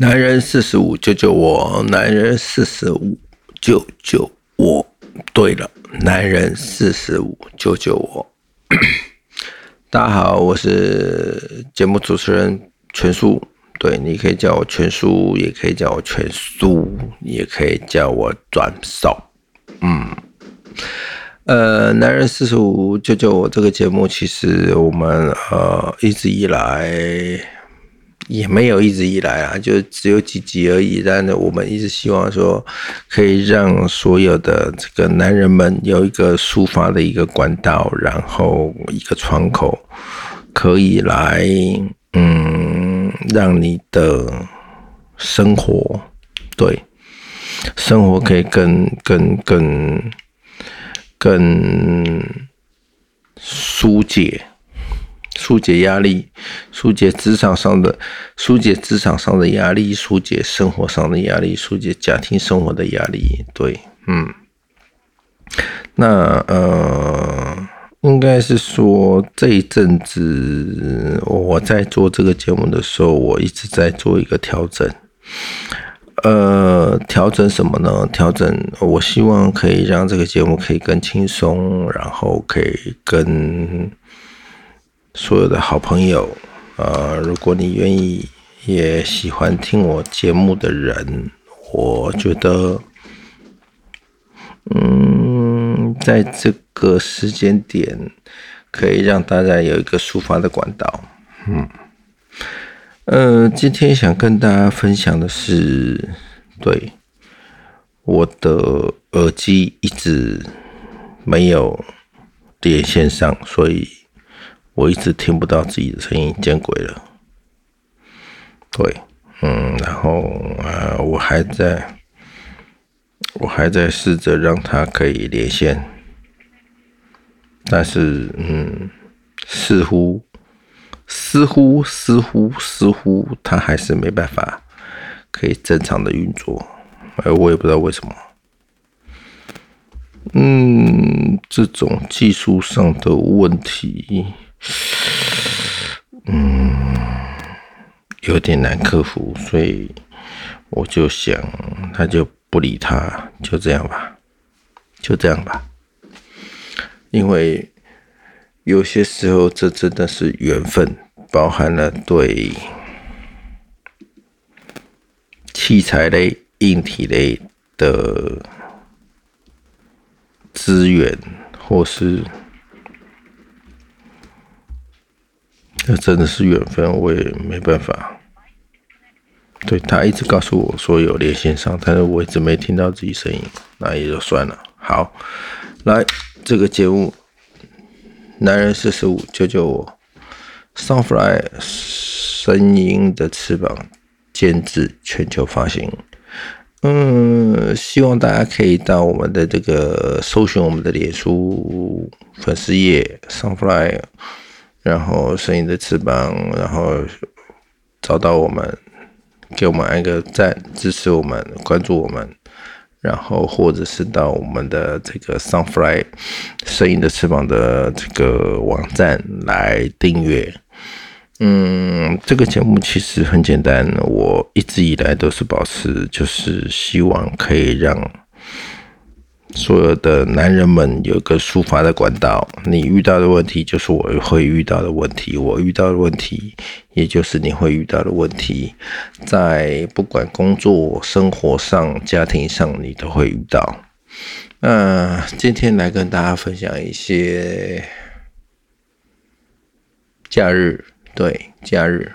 男人四十五，救救我！男人四十五，救救我！对了，男人四十五，救救我！大家好，我是节目主持人全叔。对，你可以叫我全叔，也可以叫我全叔，也可以叫我转手。嗯，呃，男人四十五，救救我！这个节目其实我们呃一直以来。也没有一直以来啊，就只有几集而已。但是我们一直希望说，可以让所有的这个男人们有一个抒发的一个管道，然后一个窗口，可以来嗯，让你的生活对生活可以更更更更疏解。疏解压力，疏解职场上的，疏解职场上的压力，疏解生活上的压力，疏解家庭生活的压力。对，嗯，那呃，应该是说这一阵子我在做这个节目的时候，我一直在做一个调整。呃，调整什么呢？调整，我希望可以让这个节目可以更轻松，然后可以更。所有的好朋友，呃，如果你愿意也喜欢听我节目的人，我觉得，嗯，在这个时间点，可以让大家有一个抒发的管道。嗯，呃，今天想跟大家分享的是，对我的耳机一直没有连线上，所以。我一直听不到自己的声音，见鬼了！对，嗯，然后啊，我还在，我还在试着让它可以连线，但是，嗯，似乎，似乎，似乎，似乎，它还是没办法可以正常的运作，哎，我也不知道为什么。嗯，这种技术上的问题。嗯，有点难克服，所以我就想，他就不理他，就这样吧，就这样吧。因为有些时候，这真的是缘分，包含了对器材类、硬体类的资源，或是。这真的是缘分，我也没办法。对他一直告诉我说有连线上，但是我一直没听到自己声音，那也就算了。好，来这个节目，男人四十五，救救我！Sunfly 声音的翅膀监制全球发行。嗯，希望大家可以到我们的这个搜寻我们的脸书粉丝页 Sunfly。然后声音的翅膀，然后找到我们，给我们按个赞，支持我们，关注我们，然后或者是到我们的这个 Sunfly 声音的翅膀的这个网站来订阅。嗯，这个节目其实很简单，我一直以来都是保持，就是希望可以让。所有的男人们有个抒发的管道，你遇到的问题就是我会遇到的问题，我遇到的问题也就是你会遇到的问题，在不管工作、生活上、家庭上，你都会遇到。那今天来跟大家分享一些假日，对，假日。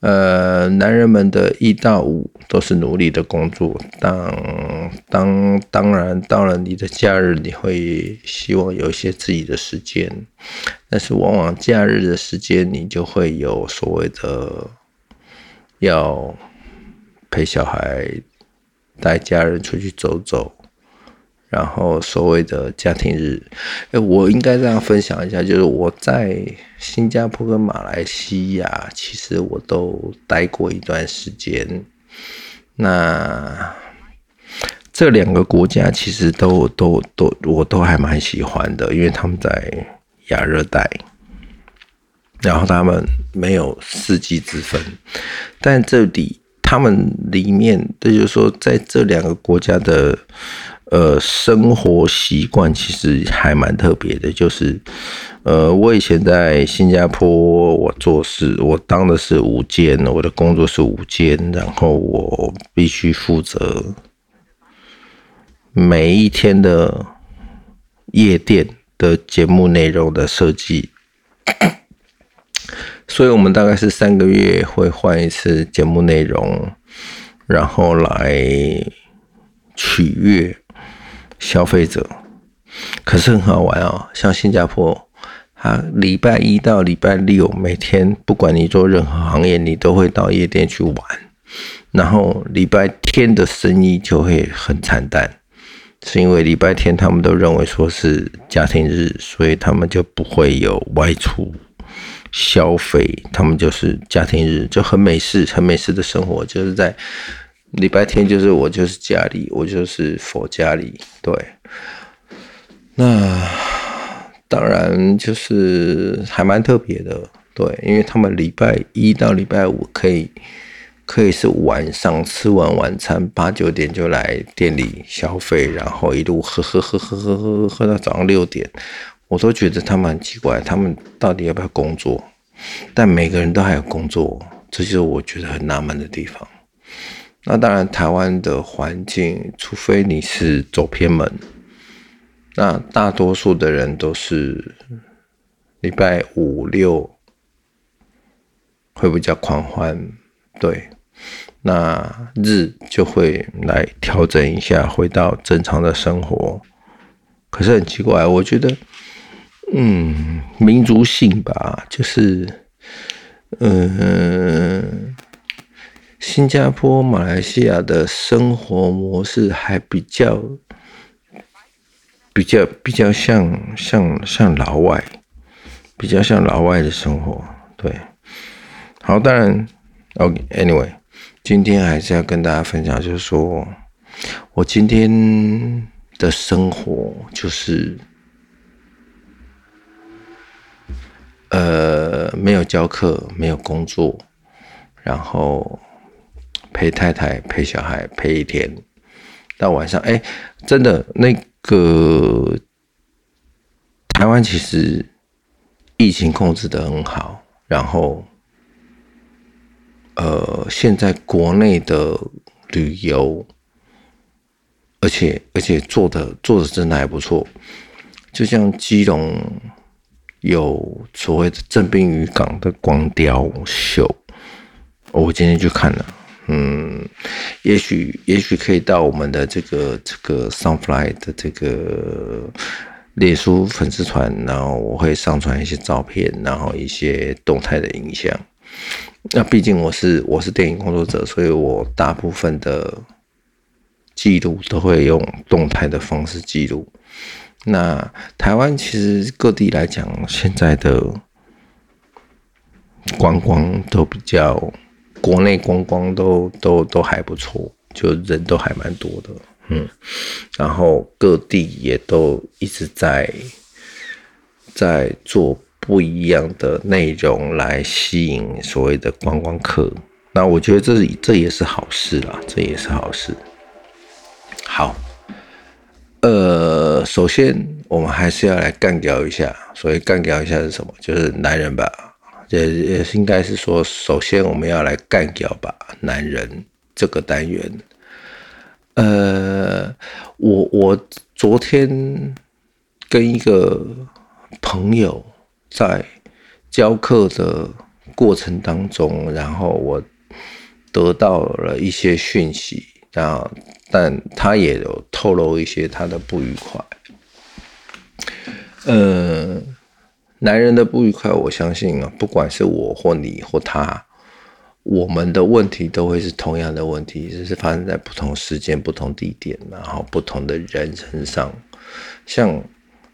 呃，男人们的一到五都是努力的工作。当当当然，到了你的假日，你会希望有一些自己的时间，但是往往假日的时间，你就会有所谓的要陪小孩、带家人出去走走。然后所谓的家庭日，哎，我应该这样分享一下，就是我在新加坡跟马来西亚，其实我都待过一段时间。那这两个国家其实都都都，我都还蛮喜欢的，因为他们在亚热带。然后他们没有四季之分，但这里他们里面，这就是说，在这两个国家的呃生活习惯其实还蛮特别的。就是呃，我以前在新加坡，我做事，我当的是午间，我的工作是五间，然后我必须负责每一天的夜店的节目内容的设计。所以，我们大概是三个月会换一次节目内容，然后来取悦消费者。可是很好玩哦，像新加坡，它礼拜一到礼拜六每天，不管你做任何行业，你都会到夜店去玩。然后礼拜天的生意就会很惨淡，是因为礼拜天他们都认为说是家庭日，所以他们就不会有外出。消费，他们就是家庭日，就很美式、很美式的生活，就是在礼拜天，就是我就是家里，我就是佛家里，对。那当然就是还蛮特别的，对，因为他们礼拜一到礼拜五可以可以是晚上吃完晚餐八九点就来店里消费，然后一路喝喝喝喝喝喝喝到早上六点。我都觉得他们很奇怪，他们到底要不要工作？但每个人都还有工作，这就是我觉得很纳闷的地方。那当然，台湾的环境，除非你是走偏门，那大多数的人都是礼拜五六会比较狂欢，对，那日就会来调整一下，回到正常的生活。可是很奇怪，我觉得。嗯，民族性吧，就是，嗯，新加坡、马来西亚的生活模式还比较，比较比较像像像老外，比较像老外的生活。对，好，当然，OK，Anyway，今天还是要跟大家分享，就是说我今天的生活就是。呃，没有教课，没有工作，然后陪太太、陪小孩陪一天，到晚上，哎，真的那个台湾其实疫情控制的很好，然后呃，现在国内的旅游，而且而且做的做的真的还不错，就像基隆。有所谓的正滨渔港的光雕秀，我今天去看了，嗯，也许也许可以到我们的这个这个 Sunfly 的这个脸书粉丝团，然后我会上传一些照片，然后一些动态的影像。那毕竟我是我是电影工作者，所以我大部分的记录都会用动态的方式记录。那台湾其实各地来讲，现在的观光都比较，国内观光都都都还不错，就人都还蛮多的，嗯，然后各地也都一直在在做不一样的内容来吸引所谓的观光客，那我觉得这这也是好事啦，这也是好事，好。呃，首先我们还是要来干掉一下。所以干掉一下是什么？就是男人吧。也也应该是说，首先我们要来干掉吧，男人这个单元。呃，我我昨天跟一个朋友在教课的过程当中，然后我得到了一些讯息，然后。但他也有透露一些他的不愉快，呃，男人的不愉快，我相信啊，不管是我或你或他，我们的问题都会是同样的问题，只是发生在不同时间、不同地点，然后不同的人身上。像，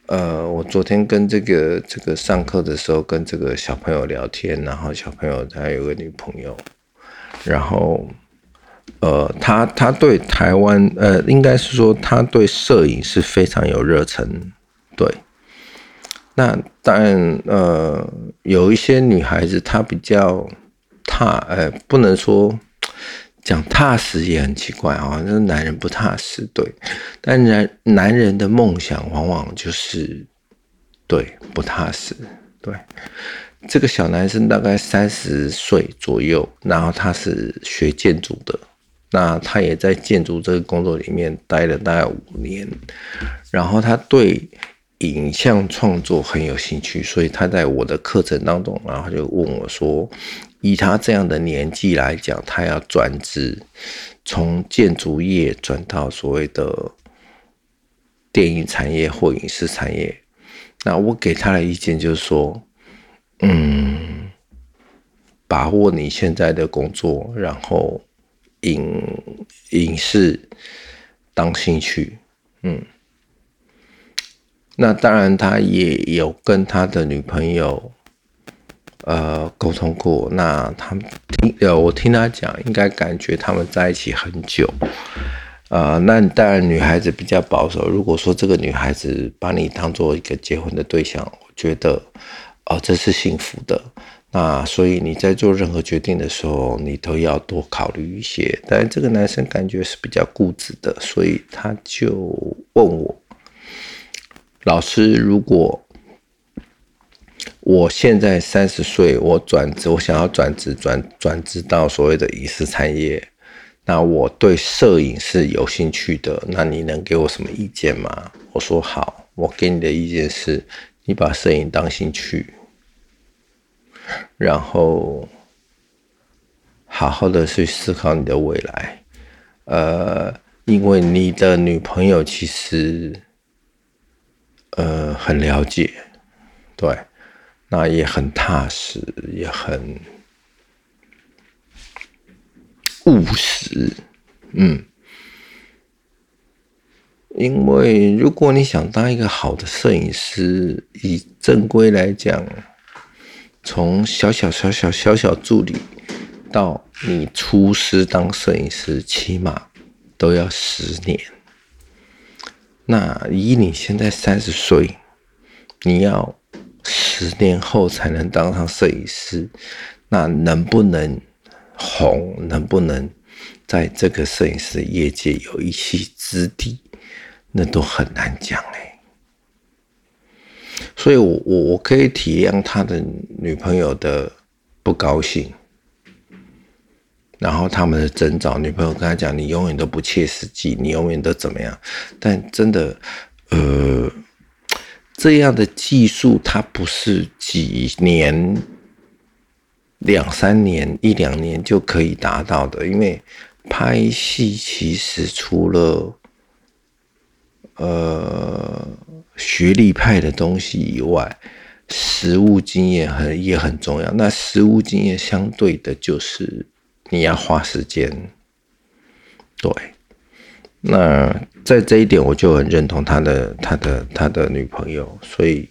呃，我昨天跟这个这个上课的时候，跟这个小朋友聊天，然后小朋友他有个女朋友，然后。呃，他他对台湾，呃，应该是说他对摄影是非常有热忱，对。那但，呃，有一些女孩子她比较踏，呃，不能说讲踏实也很奇怪啊，那男人不踏实，对。但男男人的梦想往往就是对不踏实，对。这个小男生大概三十岁左右，然后他是学建筑的，那他也在建筑这个工作里面待了大概五年，然后他对影像创作很有兴趣，所以他在我的课程当中，然后就问我说，以他这样的年纪来讲，他要转职，从建筑业转到所谓的电影产业或影视产业，那我给他的意见就是说。嗯，把握你现在的工作，然后影影视当兴趣，嗯，那当然他也有跟他的女朋友呃沟通过，那他听呃我听他讲，应该感觉他们在一起很久，呃，那当然女孩子比较保守，如果说这个女孩子把你当做一个结婚的对象，我觉得。哦，这是幸福的。那所以你在做任何决定的时候，你都要多考虑一些。但这个男生感觉是比较固执的，所以他就问我：“老师，如果我现在三十岁，我转职，我想要转职转转职到所谓的影视产业，那我对摄影是有兴趣的，那你能给我什么意见吗？”我说：“好，我给你的意见是。”你把摄影当兴趣，然后好好的去思考你的未来。呃，因为你的女朋友其实呃很了解，对，那也很踏实，也很务实，嗯。因为如果你想当一个好的摄影师，以正规来讲，从小小小小小小助理到你出师当摄影师，起码都要十年。那以你现在三十岁，你要十年后才能当上摄影师，那能不能红？能不能在这个摄影师业界有一席之地？那都很难讲哎，所以，我我我可以体谅他的女朋友的不高兴，然后他们的征兆，女朋友跟他讲：“你永远都不切实际，你永远都怎么样？”但真的，呃，这样的技术，它不是几年、两三年、一两年就可以达到的，因为拍戏其实除了呃，学历派的东西以外，实务经验很也很重要。那实务经验相对的，就是你要花时间。对，那在这一点，我就很认同他的他的他的女朋友。所以，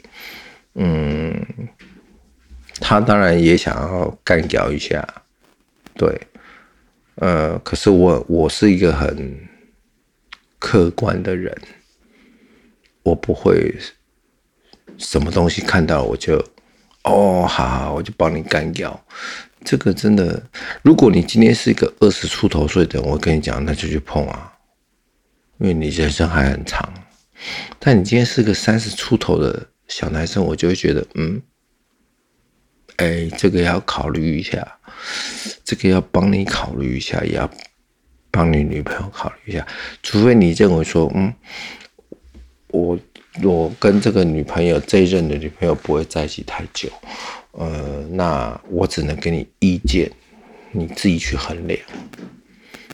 嗯，他当然也想要干掉一下。对，呃，可是我我是一个很客观的人。我不会什么东西看到我就哦，好，我就帮你干掉。这个真的，如果你今天是一个二十出头岁的，我跟你讲，那就去碰啊，因为你人生还很长。但你今天是个三十出头的小男生，我就会觉得，嗯，哎，这个要考虑一下，这个要帮你考虑一下，也要帮你女朋友考虑一下，除非你认为说，嗯。我我跟这个女朋友这一任的女朋友不会在一起太久，呃，那我只能给你意见，你自己去衡量。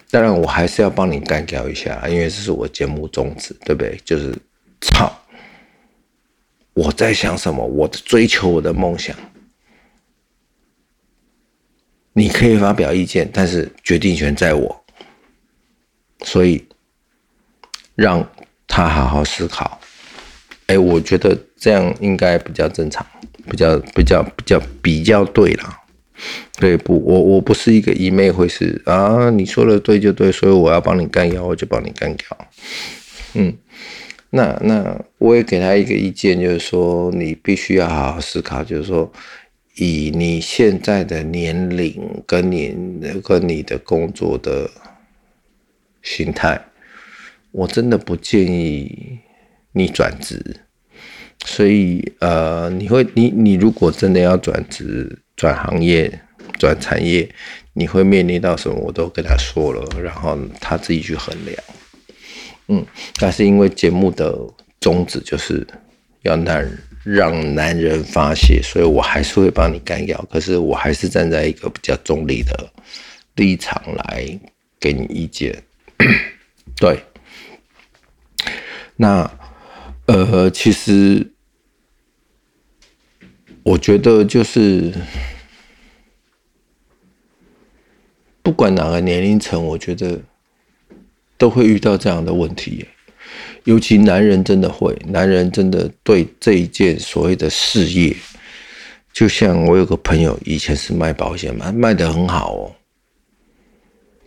当然，我还是要帮你干掉一下，因为这是我节目宗旨，对不对？就是操，我在想什么？我的追求，我的梦想，你可以发表意见，但是决定权在我，所以让。他好好思考，哎，我觉得这样应该比较正常，比较比较比较比较对啦。对不？我我不是一个一昧会是啊，你说的对就对，所以我要帮你干掉，我就帮你干掉。嗯，那那我也给他一个意见，就是说你必须要好好思考，就是说以你现在的年龄跟你跟你的工作的心态，我真的不建议你转职。所以呃，你会你你如果真的要转职、转行业、转产业，你会面临到什么？我都跟他说了，然后他自己去衡量。嗯，但是因为节目的宗旨就是要男让男人发泄，所以我还是会帮你干掉。可是我还是站在一个比较中立的立场来给你意见。对，那呃，其实我觉得就是不管哪个年龄层，我觉得。都会遇到这样的问题，尤其男人真的会，男人真的对这一件所谓的事业，就像我有个朋友以前是卖保险嘛，卖的很好哦，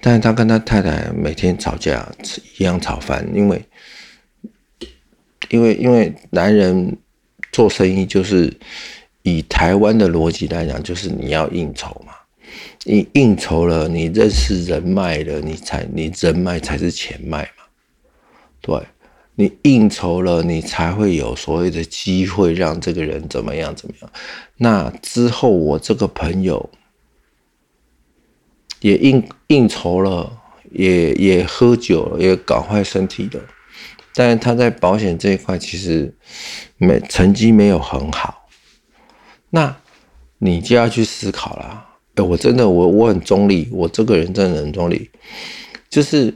但是他跟他太太每天吵架，一样吵翻，因为，因为因为男人做生意就是以台湾的逻辑来讲，就是你要应酬嘛。你应酬了，你认识人脉了，你才你人脉才是钱脉嘛。对，你应酬了，你才会有所谓的机会让这个人怎么样怎么样。那之后，我这个朋友也应应酬了，也也喝酒了，也搞坏身体了。但是他在保险这一块其实没成绩没有很好，那你就要去思考了。哎，我真的，我我很中立，我这个人真的很中立，就是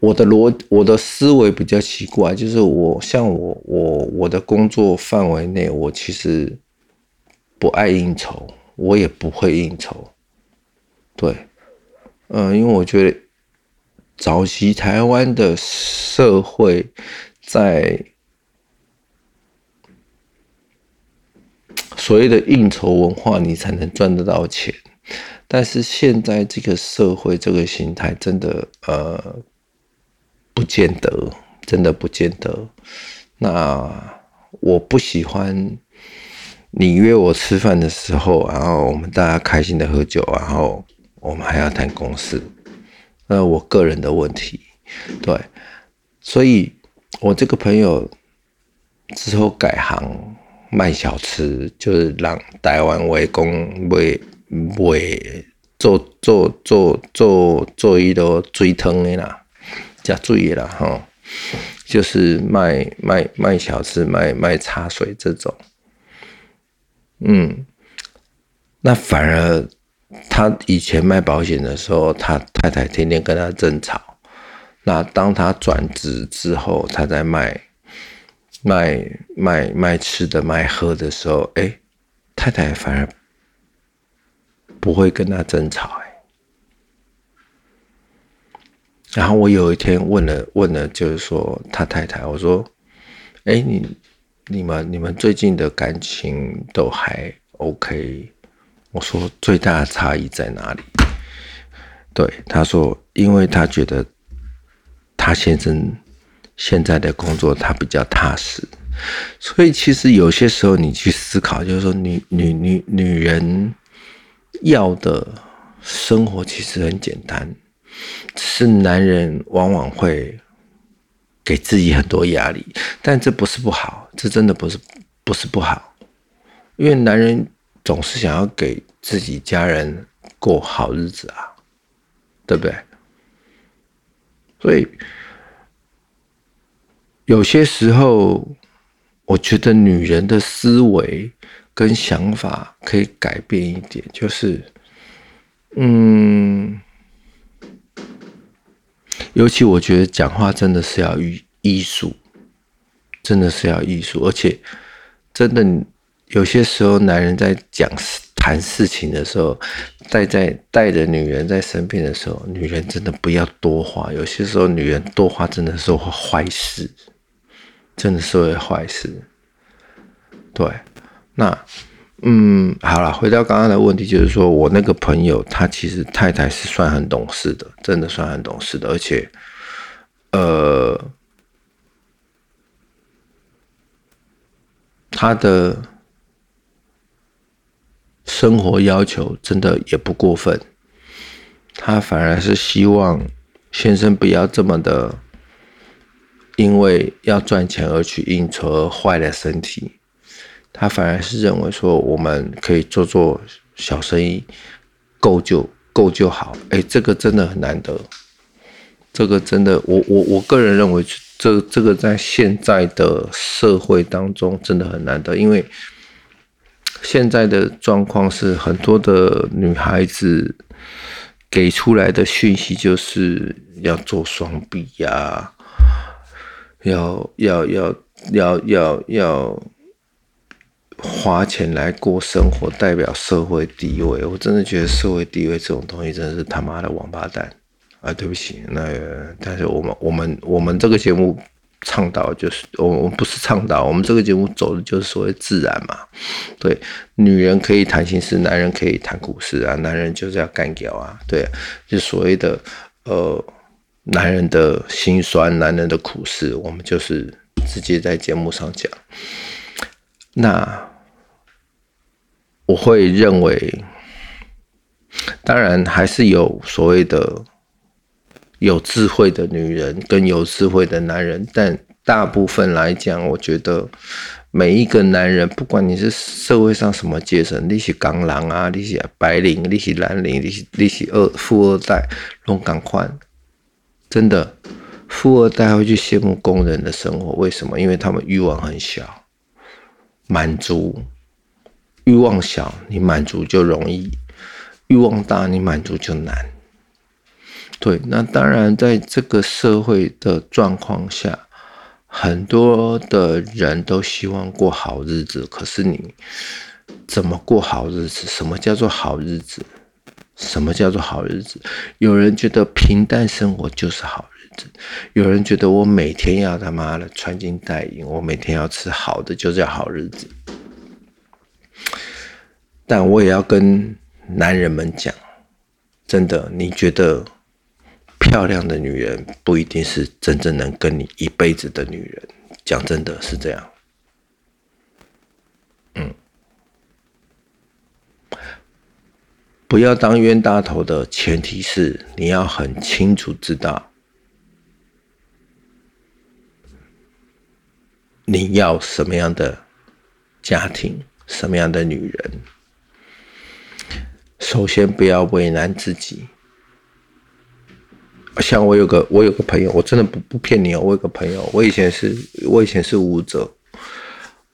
我的逻我的思维比较奇怪，就是我像我我我的工作范围内，我其实不爱应酬，我也不会应酬，对，嗯，因为我觉得早期台湾的社会在。所谓的应酬文化，你才能赚得到钱。但是现在这个社会，这个形态真的呃，不见得，真的不见得。那我不喜欢你约我吃饭的时候，然后我们大家开心的喝酒，然后我们还要谈公事，那我个人的问题。对，所以我这个朋友之后改行。卖小吃就是让台湾为公卖卖做做做做做一个水汤的啦，加水啦哈，就是卖卖卖小吃、卖卖茶水这种。嗯，那反而他以前卖保险的时候，他太太天天跟他争吵。那当他转职之后，他在卖。卖卖卖吃的卖喝的时候，哎，太太反而不会跟他争吵，哎。然后我有一天问了问了，就是说他太太，我说，哎，你你们你们最近的感情都还 OK？我说最大的差异在哪里？对，他说，因为他觉得他先生。现在的工作他比较踏实，所以其实有些时候你去思考，就是说女女女女人要的生活其实很简单，是男人往往会给自己很多压力，但这不是不好，这真的不是不是不好，因为男人总是想要给自己家人过好日子啊，对不对？所以。有些时候，我觉得女人的思维跟想法可以改变一点，就是，嗯，尤其我觉得讲话真的是要艺艺术，真的是要艺术，而且真的有些时候男人在讲谈事情的时候，带在带着女人在身边的时候，女人真的不要多话。有些时候女人多话真的是会坏事，真的是会坏事。对，那嗯，好了，回到刚刚的问题，就是说我那个朋友，他其实太太是算很懂事的，真的算很懂事的，而且，呃，他的生活要求真的也不过分，他反而是希望先生不要这么的，因为要赚钱而去应酬而坏了身体。他反而是认为说，我们可以做做小生意，够就够就好。哎，这个真的很难得，这个真的，我我我个人认为。这这个在现在的社会当中真的很难得，因为现在的状况是很多的女孩子给出来的讯息就是要做双臂呀，要要要要要要花钱来过生活，代表社会地位。我真的觉得社会地位这种东西真的是他妈的王八蛋。啊，对不起，那个，但是我们我们我们这个节目倡导就是我我们不是倡导，我们这个节目走的就是所谓自然嘛。对，女人可以谈心事，男人可以谈股事啊，男人就是要干掉啊，对，就所谓的呃男人的心酸，男人的苦事，我们就是直接在节目上讲。那我会认为，当然还是有所谓的。有智慧的女人跟有智慧的男人，但大部分来讲，我觉得每一个男人，不管你是社会上什么阶层，你是港狼啊，你是白领，你是蓝领，你是你是二富二代，龙港宽，真的，富二代会去羡慕工人的生活，为什么？因为他们欲望很小，满足欲望小，你满足就容易；欲望大，你满足就难。对，那当然，在这个社会的状况下，很多的人都希望过好日子。可是你怎么过好日子？什么叫做好日子？什么叫做好日子？有人觉得平淡生活就是好日子，有人觉得我每天要他妈的穿金戴银，我每天要吃好的就叫好日子。但我也要跟男人们讲，真的，你觉得？漂亮的女人不一定是真正能跟你一辈子的女人，讲真的是这样。嗯，不要当冤大头的前提是你要很清楚知道你要什么样的家庭，什么样的女人。首先不要为难自己。像我有个我有个朋友，我真的不不骗你哦。我有个朋友，我以前是我以前是舞者，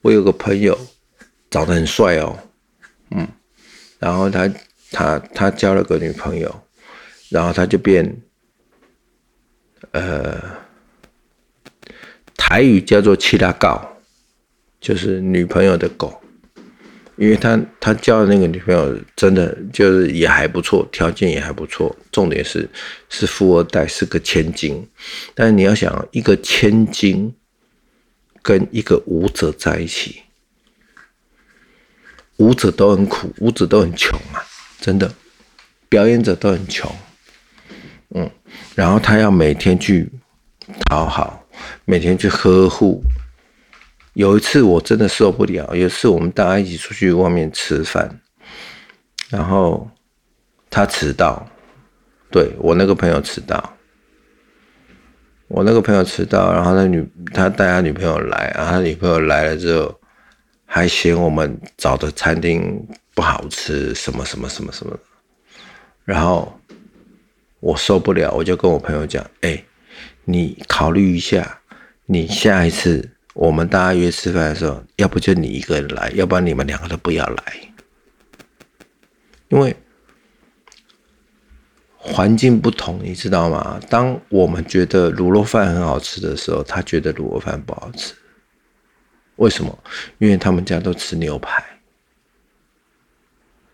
我有个朋友长得很帅哦，嗯，然后他他他交了个女朋友，然后他就变，呃，台语叫做“七拉告”，就是女朋友的狗。因为他他交的那个女朋友真的就是也还不错，条件也还不错，重点是是富二代，是个千金。但是你要想，一个千金跟一个舞者在一起，舞者都很苦，舞者都很穷啊，真的，表演者都很穷。嗯，然后他要每天去讨好，每天去呵护。有一次我真的受不了，有一次我们大家一起出去外面吃饭，然后他迟到，对我那个朋友迟到，我那个朋友迟到，然后他女他带他女朋友来，然后他女朋友来了之后还嫌我们找的餐厅不好吃，什么什么什么什么，然后我受不了，我就跟我朋友讲，哎，你考虑一下，你下一次。我们大家约吃饭的时候，要不就你一个人来，要不然你们两个都不要来，因为环境不同，你知道吗？当我们觉得卤肉饭很好吃的时候，他觉得卤肉饭不好吃。为什么？因为他们家都吃牛排，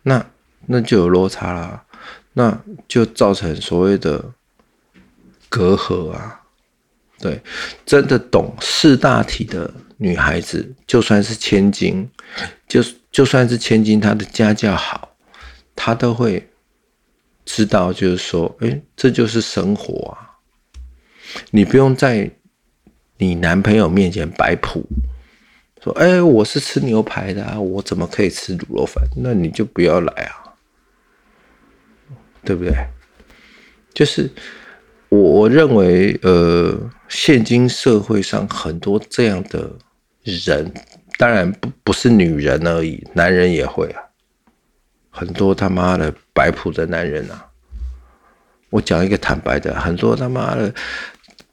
那那就有落差啦，那就造成所谓的隔阂啊。对，真的懂四大体的女孩子，就算是千金，就就算是千金，她的家教好，她都会知道，就是说，哎，这就是生活啊。你不用在你男朋友面前摆谱，说：“哎，我是吃牛排的啊，我怎么可以吃卤肉饭？那你就不要来啊，对不对？就是我我认为，呃，现今社会上很多这样的人，当然不不是女人而已，男人也会啊，很多他妈的摆谱的男人啊。我讲一个坦白的，很多他妈的。”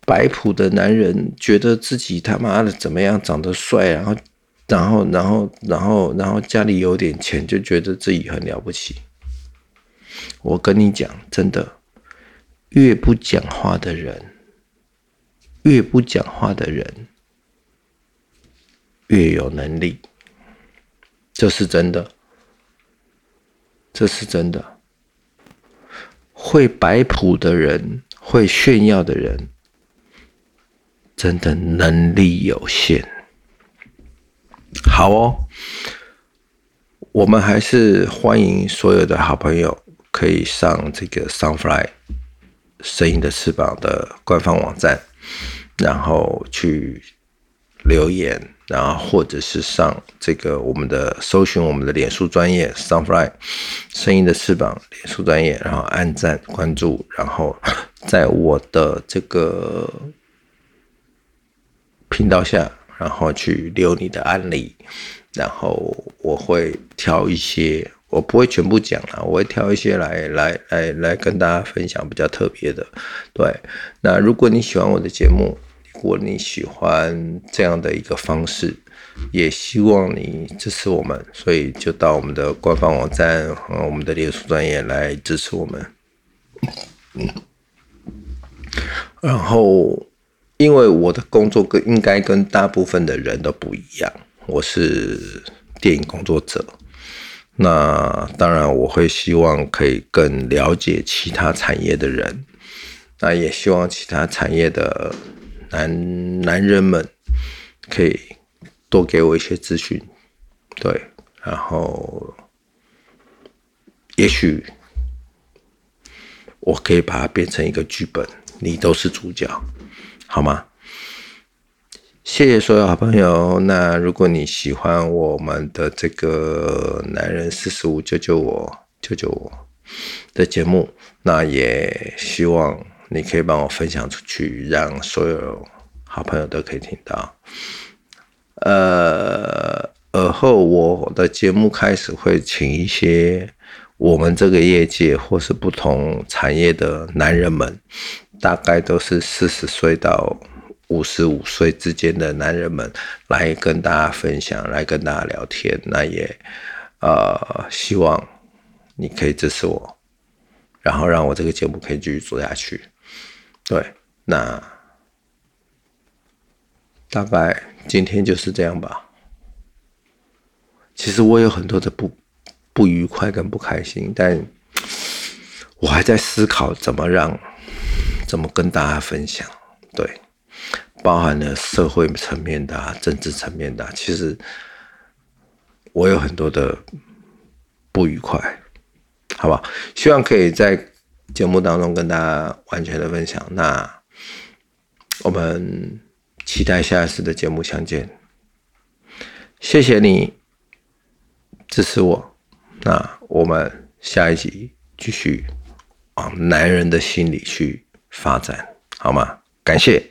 摆谱的男人觉得自己他妈的怎么样，长得帅，然后，然后，然后，然后，然后家里有点钱，就觉得自己很了不起。我跟你讲，真的，越不讲话的人，越不讲话的人，越有能力，这是真的，这是真的。会摆谱的人，会炫耀的人。真的能力有限，好哦，我们还是欢迎所有的好朋友可以上这个 Sunfly 声音的翅膀的官方网站，然后去留言，然后或者是上这个我们的搜寻我们的脸书专业 Sunfly 声音的翅膀脸书专业，然后按赞关注，然后 在我的这个。频道下，然后去留你的案例，然后我会挑一些，我不会全部讲了，我会挑一些来来来来跟大家分享比较特别的。对，那如果你喜欢我的节目，如果你喜欢这样的一个方式，也希望你支持我们，所以就到我们的官方网站和我们的脸书专业来支持我们。然后。因为我的工作跟应该跟大部分的人都不一样，我是电影工作者，那当然我会希望可以更了解其他产业的人，那也希望其他产业的男男人们可以多给我一些资讯，对，然后也许我可以把它变成一个剧本，你都是主角。好吗？谢谢所有好朋友。那如果你喜欢我们的这个“男人四十五救救我，救救我”的节目，那也希望你可以帮我分享出去，让所有好朋友都可以听到。呃，而后我的节目开始会请一些我们这个业界或是不同产业的男人们。大概都是四十岁到五十五岁之间的男人们来跟大家分享，来跟大家聊天。那也呃，希望你可以支持我，然后让我这个节目可以继续做下去。对，那大概今天就是这样吧。其实我有很多的不不愉快跟不开心，但我还在思考怎么让。怎么跟大家分享？对，包含了社会层面的、政治层面的，其实我有很多的不愉快，好不好？希望可以在节目当中跟大家完全的分享。那我们期待下一次的节目相见。谢谢你支持我。那我们下一集继续往男人的心里去。发展好吗？感谢。